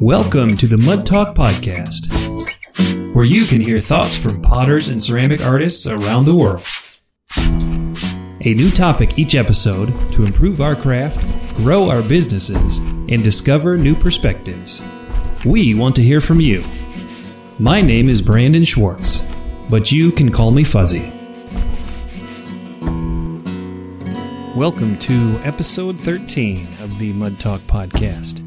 Welcome to the Mud Talk Podcast, where you can hear thoughts from potters and ceramic artists around the world. A new topic each episode to improve our craft, grow our businesses, and discover new perspectives. We want to hear from you. My name is Brandon Schwartz, but you can call me Fuzzy. Welcome to episode 13 of the Mud Talk Podcast.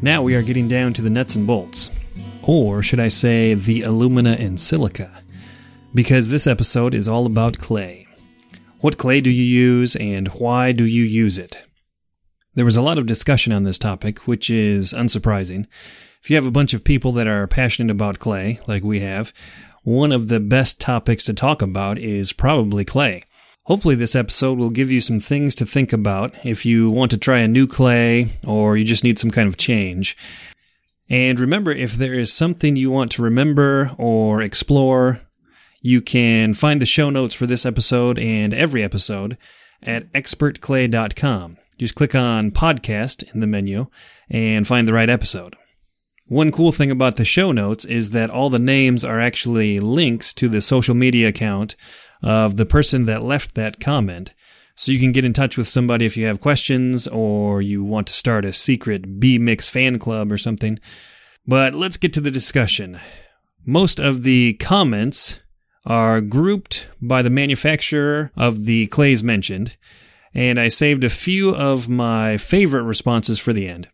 Now we are getting down to the nuts and bolts. Or should I say, the alumina and silica? Because this episode is all about clay. What clay do you use and why do you use it? There was a lot of discussion on this topic, which is unsurprising. If you have a bunch of people that are passionate about clay, like we have, one of the best topics to talk about is probably clay. Hopefully, this episode will give you some things to think about if you want to try a new clay or you just need some kind of change. And remember, if there is something you want to remember or explore, you can find the show notes for this episode and every episode at expertclay.com. Just click on podcast in the menu and find the right episode. One cool thing about the show notes is that all the names are actually links to the social media account of the person that left that comment. So you can get in touch with somebody if you have questions or you want to start a secret B Mix fan club or something. But let's get to the discussion. Most of the comments are grouped by the manufacturer of the clays mentioned, and I saved a few of my favorite responses for the end.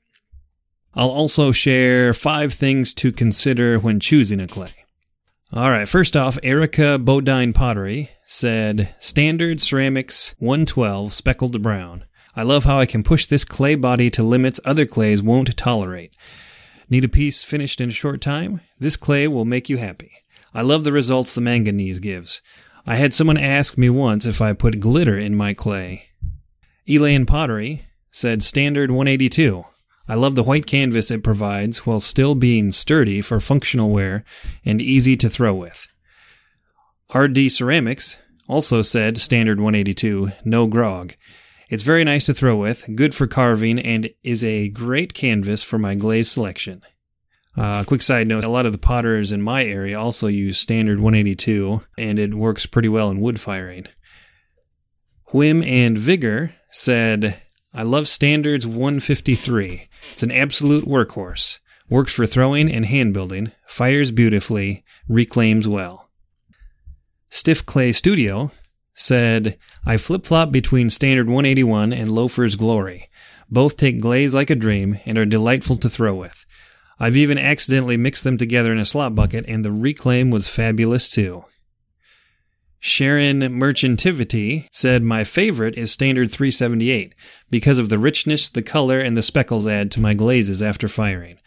I'll also share five things to consider when choosing a clay. All right, first off, Erica Bodine Pottery said Standard Ceramics 112 Speckled Brown. I love how I can push this clay body to limits other clays won't tolerate. Need a piece finished in a short time? This clay will make you happy. I love the results the manganese gives. I had someone ask me once if I put glitter in my clay. Elaine Pottery said Standard 182. I love the white canvas it provides while still being sturdy for functional wear and easy to throw with. RD Ceramics also said standard 182, no grog. It's very nice to throw with, good for carving, and is a great canvas for my glaze selection. Uh, quick side note a lot of the potters in my area also use standard 182, and it works pretty well in wood firing. Whim and Vigor said I love Standards 153. It's an absolute workhorse. Works for throwing and hand building, fires beautifully, reclaims well. Stiff Clay Studio said, I flip flop between Standard 181 and Loafer's Glory. Both take glaze like a dream and are delightful to throw with. I've even accidentally mixed them together in a slop bucket, and the reclaim was fabulous too. Sharon Merchantivity said, My favorite is Standard 378 because of the richness, the color, and the speckles add to my glazes after firing.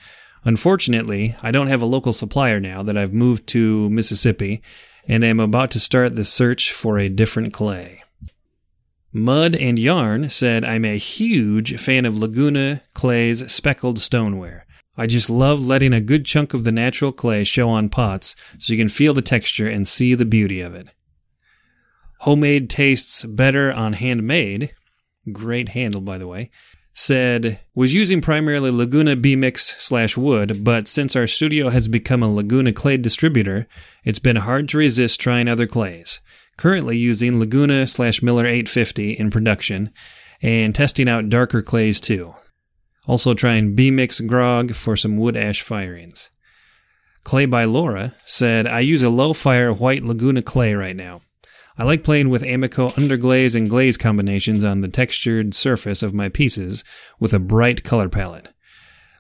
Unfortunately, I don't have a local supplier now that I've moved to Mississippi and am about to start the search for a different clay. Mud and Yarn said, I'm a huge fan of Laguna Clay's speckled stoneware. I just love letting a good chunk of the natural clay show on pots so you can feel the texture and see the beauty of it. Homemade tastes better on handmade. Great handle, by the way. Said, was using primarily Laguna B Mix slash wood, but since our studio has become a Laguna clay distributor, it's been hard to resist trying other clays. Currently using Laguna slash Miller 850 in production and testing out darker clays too. Also trying B Mix grog for some wood ash firings. Clay by Laura said, I use a low fire white Laguna clay right now. I like playing with Amaco underglaze and glaze combinations on the textured surface of my pieces with a bright color palette.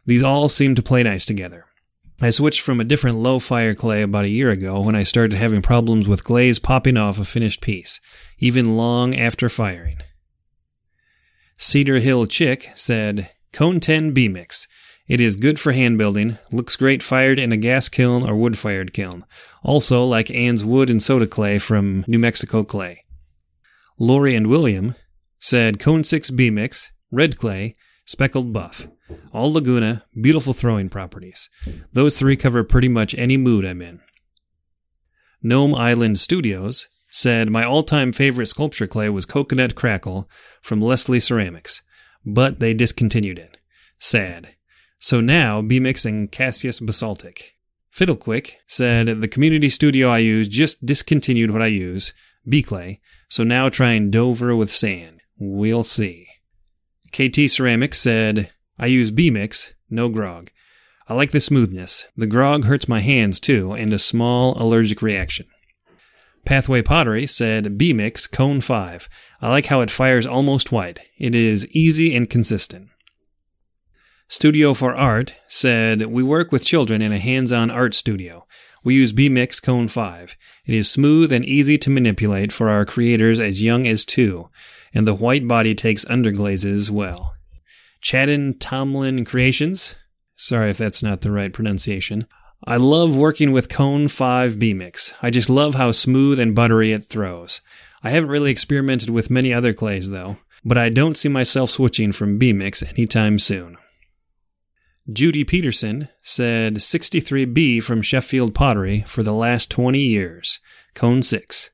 These all seem to play nice together. I switched from a different low fire clay about a year ago when I started having problems with glaze popping off a finished piece, even long after firing. Cedar Hill Chick said, Cone 10 B Mix. It is good for hand building, looks great fired in a gas kiln or wood fired kiln. Also, like Ann's wood and soda clay from New Mexico Clay. Lori and William said Cone 6 B Mix, red clay, speckled buff. All Laguna, beautiful throwing properties. Those three cover pretty much any mood I'm in. Gnome Island Studios said, My all time favorite sculpture clay was Coconut Crackle from Leslie Ceramics, but they discontinued it. Sad. So now, B-Mix and Cassius Basaltic. Fiddlequick said, The community studio I use just discontinued what I use, B clay, so now trying Dover with sand. We'll see. KT Ceramics said, I use B-Mix, no grog. I like the smoothness. The grog hurts my hands too, and a small allergic reaction. Pathway Pottery said B Mix Cone 5. I like how it fires almost white. It is easy and consistent. Studio for Art said We work with children in a hands on art studio. We use B Mix Cone 5. It is smooth and easy to manipulate for our creators as young as two, and the white body takes underglazes well. Chadden Tomlin Creations. Sorry if that's not the right pronunciation. I love working with Cone 5 B-Mix. I just love how smooth and buttery it throws. I haven't really experimented with many other clays though, but I don't see myself switching from B-Mix anytime soon. Judy Peterson said 63B from Sheffield Pottery for the last 20 years, Cone 6.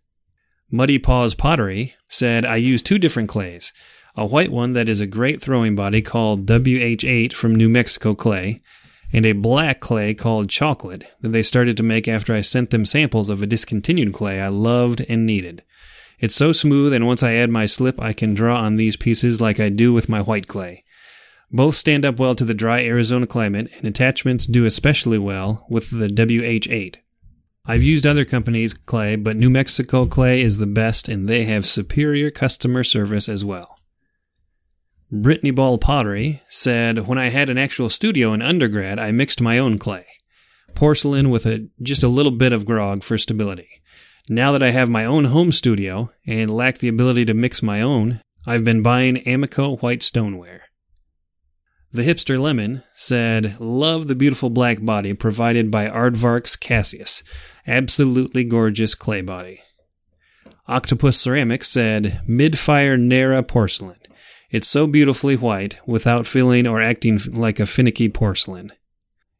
Muddy Paws Pottery said I use two different clays, a white one that is a great throwing body called WH8 from New Mexico clay, and a black clay called chocolate that they started to make after I sent them samples of a discontinued clay I loved and needed. It's so smooth, and once I add my slip, I can draw on these pieces like I do with my white clay. Both stand up well to the dry Arizona climate, and attachments do especially well with the WH8. I've used other companies' clay, but New Mexico clay is the best, and they have superior customer service as well. Brittany Ball Pottery said, When I had an actual studio in undergrad, I mixed my own clay. Porcelain with a, just a little bit of grog for stability. Now that I have my own home studio and lack the ability to mix my own, I've been buying Amaco white stoneware. The Hipster Lemon said, Love the beautiful black body provided by Aardvark's Cassius. Absolutely gorgeous clay body. Octopus Ceramics said, Mid-fire Nara porcelain. It's so beautifully white without feeling or acting like a finicky porcelain.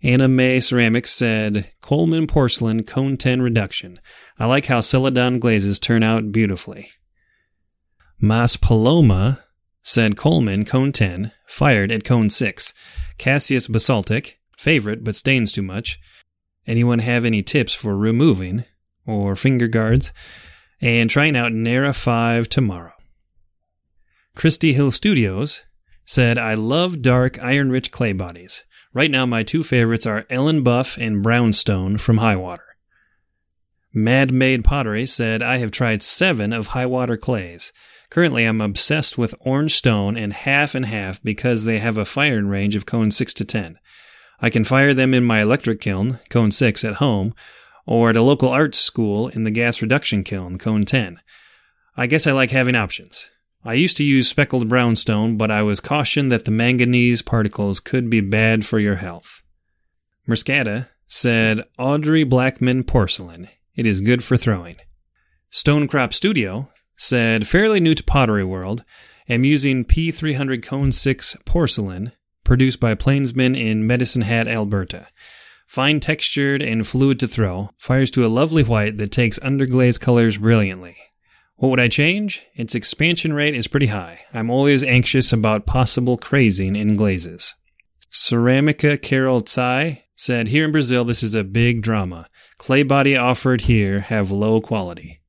Anna May Ceramics said, Coleman Porcelain Cone 10 Reduction. I like how Celadon glazes turn out beautifully. Mas Paloma said Coleman Cone 10, fired at Cone 6. Cassius Basaltic, favorite but stains too much. Anyone have any tips for removing or finger guards? And trying out Nara 5 tomorrow. Christie Hill Studios said, I love dark, iron rich clay bodies. Right now, my two favorites are Ellen Buff and Brownstone from Highwater. Mad Made Pottery said, I have tried seven of Highwater clays. Currently, I'm obsessed with Orange Stone and Half and Half because they have a firing range of cone 6 to 10. I can fire them in my electric kiln, cone 6, at home, or at a local arts school in the gas reduction kiln, cone 10. I guess I like having options. I used to use speckled brownstone, but I was cautioned that the manganese particles could be bad for your health. Mercata said Audrey Blackman porcelain. It is good for throwing. Stonecrop Studio said fairly new to Pottery World. Am using P300 Cone 6 porcelain produced by Plainsman in Medicine Hat, Alberta. Fine textured and fluid to throw, fires to a lovely white that takes underglaze colors brilliantly. What would I change? Its expansion rate is pretty high. I'm always anxious about possible crazing in glazes. Ceramica Carol Tsai said, Here in Brazil, this is a big drama. Clay body offered here have low quality.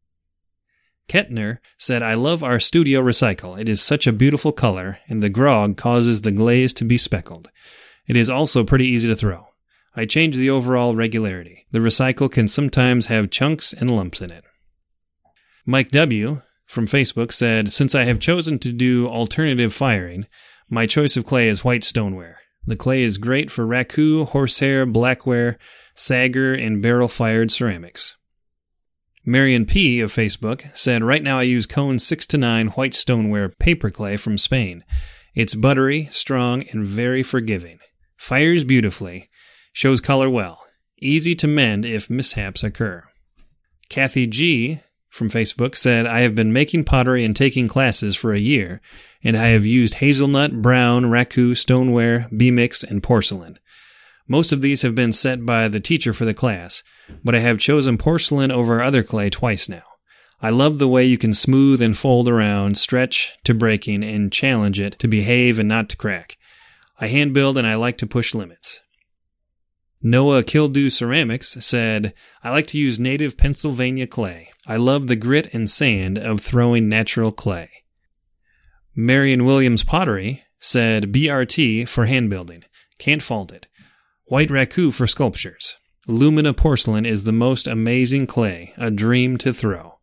Kettner said, I love our studio recycle. It is such a beautiful color, and the grog causes the glaze to be speckled. It is also pretty easy to throw. I change the overall regularity. The recycle can sometimes have chunks and lumps in it. Mike W. from Facebook said, Since I have chosen to do alternative firing, my choice of clay is white stoneware. The clay is great for raku, horsehair, blackware, saggar, and barrel fired ceramics. Marion P. of Facebook said, Right now I use Cone 6 to 9 white stoneware paper clay from Spain. It's buttery, strong, and very forgiving. Fires beautifully, shows color well, easy to mend if mishaps occur. Kathy G from Facebook said, I have been making pottery and taking classes for a year, and I have used hazelnut, brown, raku, stoneware, B-mix, and porcelain. Most of these have been set by the teacher for the class, but I have chosen porcelain over other clay twice now. I love the way you can smooth and fold around, stretch to breaking, and challenge it to behave and not to crack. I hand build and I like to push limits. Noah Kildew Ceramics said, I like to use native Pennsylvania clay. I love the grit and sand of throwing natural clay. Marion Williams Pottery said, BRT for hand building. Can't fault it. White Raku for sculptures. Lumina porcelain is the most amazing clay, a dream to throw.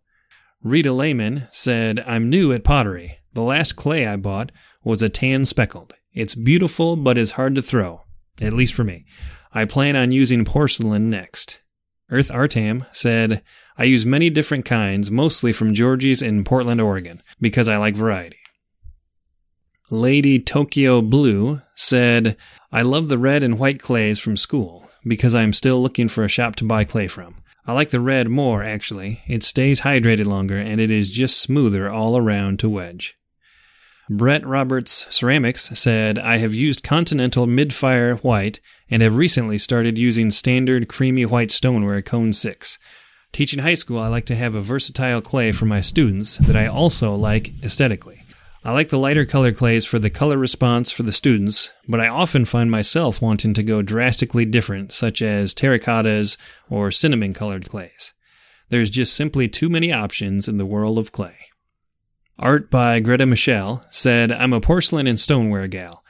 Rita Lehman said, I'm new at pottery. The last clay I bought was a tan speckled. It's beautiful, but is hard to throw, at least for me. I plan on using porcelain next. Earth Artam said, I use many different kinds, mostly from Georgie's in Portland, Oregon, because I like variety. Lady Tokyo Blue said, I love the red and white clays from school because I am still looking for a shop to buy clay from. I like the red more, actually. It stays hydrated longer and it is just smoother all around to wedge. Brett Roberts Ceramics said, I have used Continental Mid-Fire White and have recently started using standard creamy white stoneware Cone 6. Teaching high school, I like to have a versatile clay for my students that I also like aesthetically. I like the lighter color clays for the color response for the students, but I often find myself wanting to go drastically different, such as terracottas or cinnamon colored clays. There's just simply too many options in the world of clay. Art by Greta Michelle said, I'm a porcelain and stoneware gal.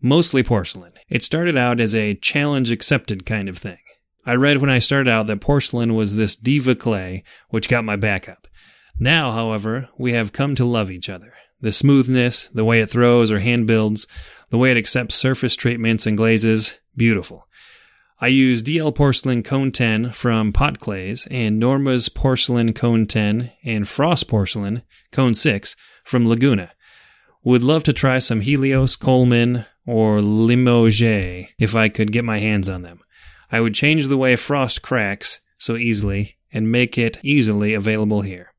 Mostly porcelain. It started out as a challenge accepted kind of thing. I read when I started out that porcelain was this diva clay, which got my back up. Now, however, we have come to love each other. The smoothness, the way it throws or hand builds, the way it accepts surface treatments and glazes, beautiful. I use DL Porcelain Cone 10 from Pot Clays and Norma's Porcelain Cone 10 and Frost Porcelain Cone 6 from Laguna. Would love to try some Helios, Coleman, or Limoges if I could get my hands on them. I would change the way frost cracks so easily and make it easily available here.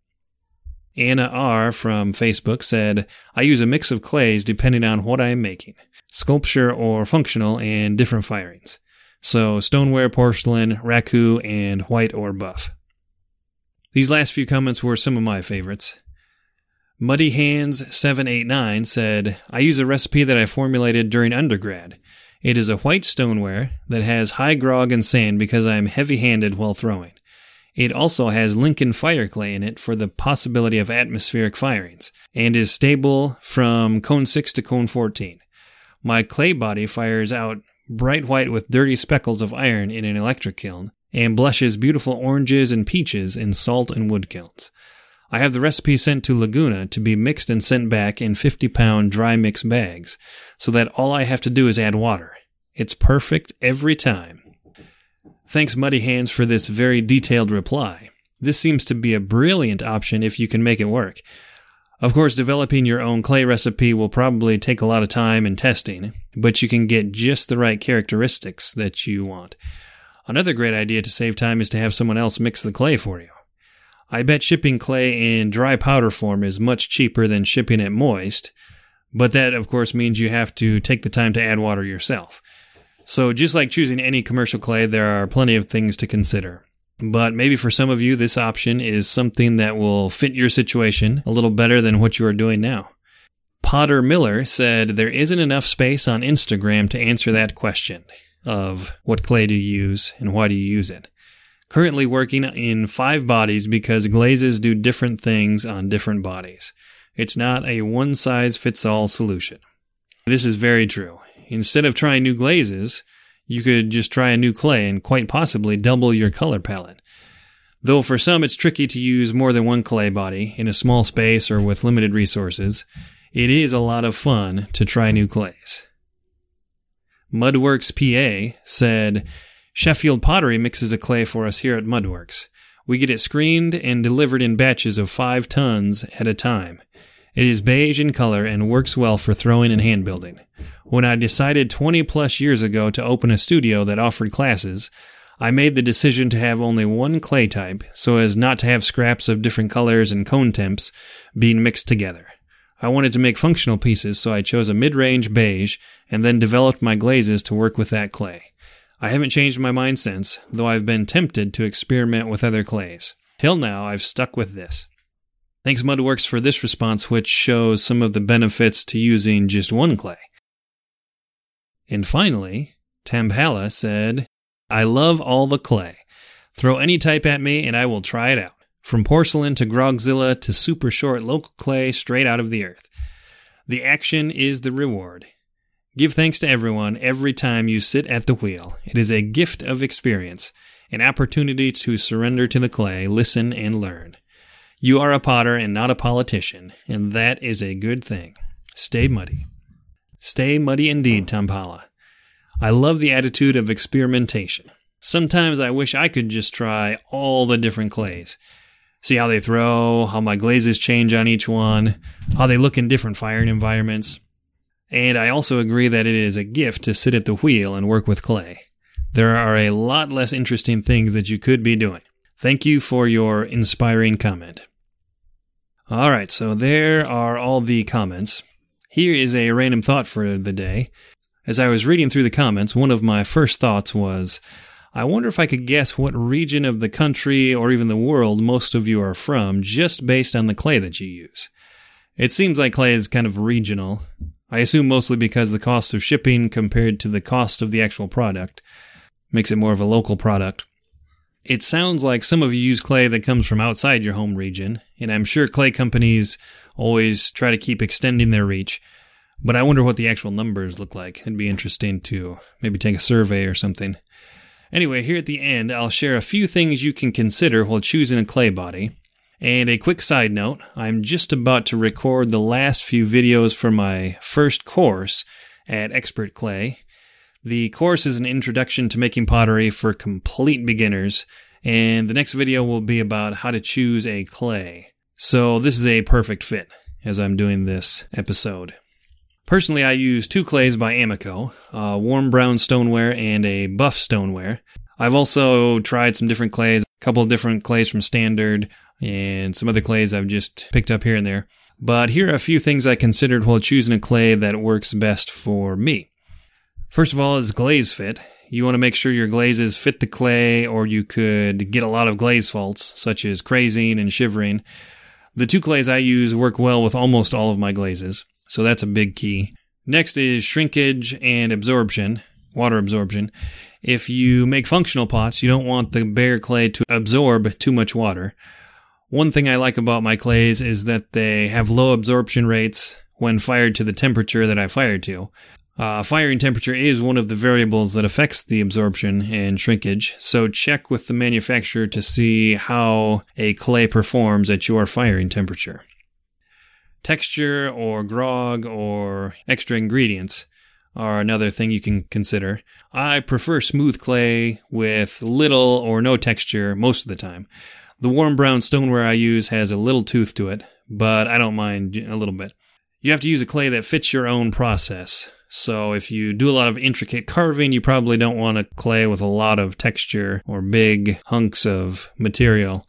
Anna R. from Facebook said, I use a mix of clays depending on what I am making sculpture or functional and different firings. So stoneware, porcelain, raku, and white or buff. These last few comments were some of my favorites. Muddy Hands 789 said, I use a recipe that I formulated during undergrad. It is a white stoneware that has high grog and sand because I am heavy handed while throwing. It also has Lincoln fire clay in it for the possibility of atmospheric firings, and is stable from cone 6 to cone 14. My clay body fires out bright white with dirty speckles of iron in an electric kiln, and blushes beautiful oranges and peaches in salt and wood kilns. I have the recipe sent to Laguna to be mixed and sent back in 50 pound dry mix bags, so that all I have to do is add water. It's perfect every time. Thanks, Muddy Hands, for this very detailed reply. This seems to be a brilliant option if you can make it work. Of course, developing your own clay recipe will probably take a lot of time and testing, but you can get just the right characteristics that you want. Another great idea to save time is to have someone else mix the clay for you. I bet shipping clay in dry powder form is much cheaper than shipping it moist, but that, of course, means you have to take the time to add water yourself. So, just like choosing any commercial clay, there are plenty of things to consider. But maybe for some of you, this option is something that will fit your situation a little better than what you are doing now. Potter Miller said there isn't enough space on Instagram to answer that question of what clay do you use and why do you use it. Currently working in five bodies because glazes do different things on different bodies. It's not a one size fits all solution. This is very true. Instead of trying new glazes, you could just try a new clay and quite possibly double your color palette. Though for some it's tricky to use more than one clay body in a small space or with limited resources, it is a lot of fun to try new clays. Mudworks PA said, Sheffield Pottery mixes a clay for us here at Mudworks. We get it screened and delivered in batches of five tons at a time. It is beige in color and works well for throwing and hand building. When I decided 20 plus years ago to open a studio that offered classes, I made the decision to have only one clay type so as not to have scraps of different colors and cone temps being mixed together. I wanted to make functional pieces, so I chose a mid range beige and then developed my glazes to work with that clay. I haven't changed my mind since, though I've been tempted to experiment with other clays. Till now, I've stuck with this. Thanks, Mudworks, for this response, which shows some of the benefits to using just one clay. And finally, Tambhala said, I love all the clay. Throw any type at me and I will try it out. From porcelain to grogzilla to super short local clay straight out of the earth. The action is the reward. Give thanks to everyone every time you sit at the wheel. It is a gift of experience, an opportunity to surrender to the clay, listen, and learn. You are a potter and not a politician, and that is a good thing. Stay muddy. Stay muddy indeed, Tambhala. I love the attitude of experimentation. Sometimes I wish I could just try all the different clays. See how they throw, how my glazes change on each one, how they look in different firing environments. And I also agree that it is a gift to sit at the wheel and work with clay. There are a lot less interesting things that you could be doing. Thank you for your inspiring comment. All right, so there are all the comments. Here is a random thought for the day. As I was reading through the comments, one of my first thoughts was I wonder if I could guess what region of the country or even the world most of you are from just based on the clay that you use. It seems like clay is kind of regional. I assume mostly because the cost of shipping compared to the cost of the actual product makes it more of a local product. It sounds like some of you use clay that comes from outside your home region, and I'm sure clay companies always try to keep extending their reach. But I wonder what the actual numbers look like. It'd be interesting to maybe take a survey or something. Anyway, here at the end, I'll share a few things you can consider while choosing a clay body. And a quick side note I'm just about to record the last few videos for my first course at Expert Clay. The course is an introduction to making pottery for complete beginners, and the next video will be about how to choose a clay. So this is a perfect fit as I'm doing this episode. Personally, I use two clays by Amaco, a warm brown stoneware and a buff stoneware. I've also tried some different clays, a couple of different clays from Standard, and some other clays I've just picked up here and there. But here are a few things I considered while choosing a clay that works best for me. First of all is glaze fit. You want to make sure your glazes fit the clay or you could get a lot of glaze faults, such as crazing and shivering. The two clays I use work well with almost all of my glazes, so that's a big key. Next is shrinkage and absorption, water absorption. If you make functional pots, you don't want the bare clay to absorb too much water. One thing I like about my clays is that they have low absorption rates when fired to the temperature that I fired to. Uh, firing temperature is one of the variables that affects the absorption and shrinkage, so check with the manufacturer to see how a clay performs at your firing temperature. Texture or grog or extra ingredients are another thing you can consider. I prefer smooth clay with little or no texture most of the time. The warm brown stoneware I use has a little tooth to it, but I don't mind a little bit. You have to use a clay that fits your own process. So if you do a lot of intricate carving, you probably don't want a clay with a lot of texture or big hunks of material.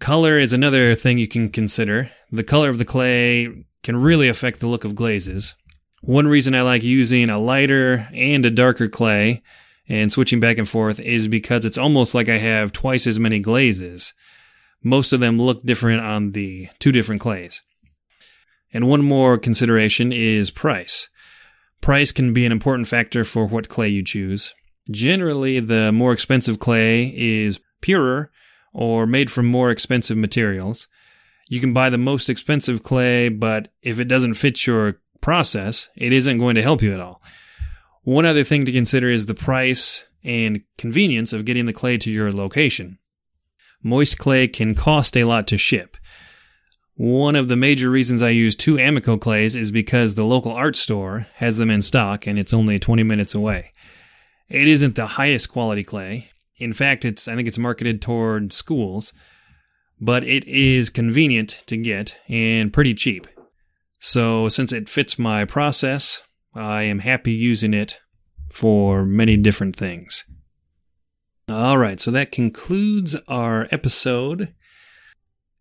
Color is another thing you can consider. The color of the clay can really affect the look of glazes. One reason I like using a lighter and a darker clay and switching back and forth is because it's almost like I have twice as many glazes. Most of them look different on the two different clays. And one more consideration is price. Price can be an important factor for what clay you choose. Generally, the more expensive clay is purer or made from more expensive materials. You can buy the most expensive clay, but if it doesn't fit your process, it isn't going to help you at all. One other thing to consider is the price and convenience of getting the clay to your location. Moist clay can cost a lot to ship. One of the major reasons I use two Amaco clays is because the local art store has them in stock and it's only 20 minutes away. It isn't the highest quality clay. In fact, it's I think it's marketed toward schools, but it is convenient to get and pretty cheap. So, since it fits my process, I am happy using it for many different things. All right, so that concludes our episode.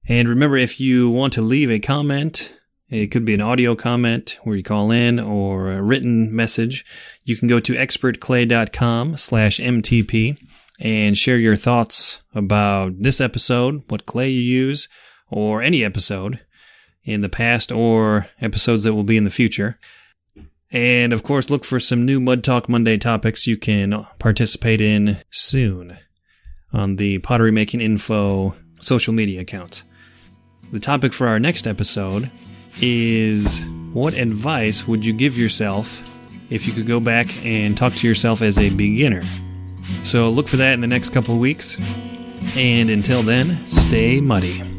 And remember, if you want to leave a comment, it could be an audio comment where you call in or a written message. You can go to expertclay.com slash MTP and share your thoughts about this episode, what clay you use, or any episode in the past or episodes that will be in the future. And of course, look for some new Mud Talk Monday topics you can participate in soon on the Pottery Making Info social media accounts. The topic for our next episode is what advice would you give yourself if you could go back and talk to yourself as a beginner? So look for that in the next couple weeks. And until then, stay muddy.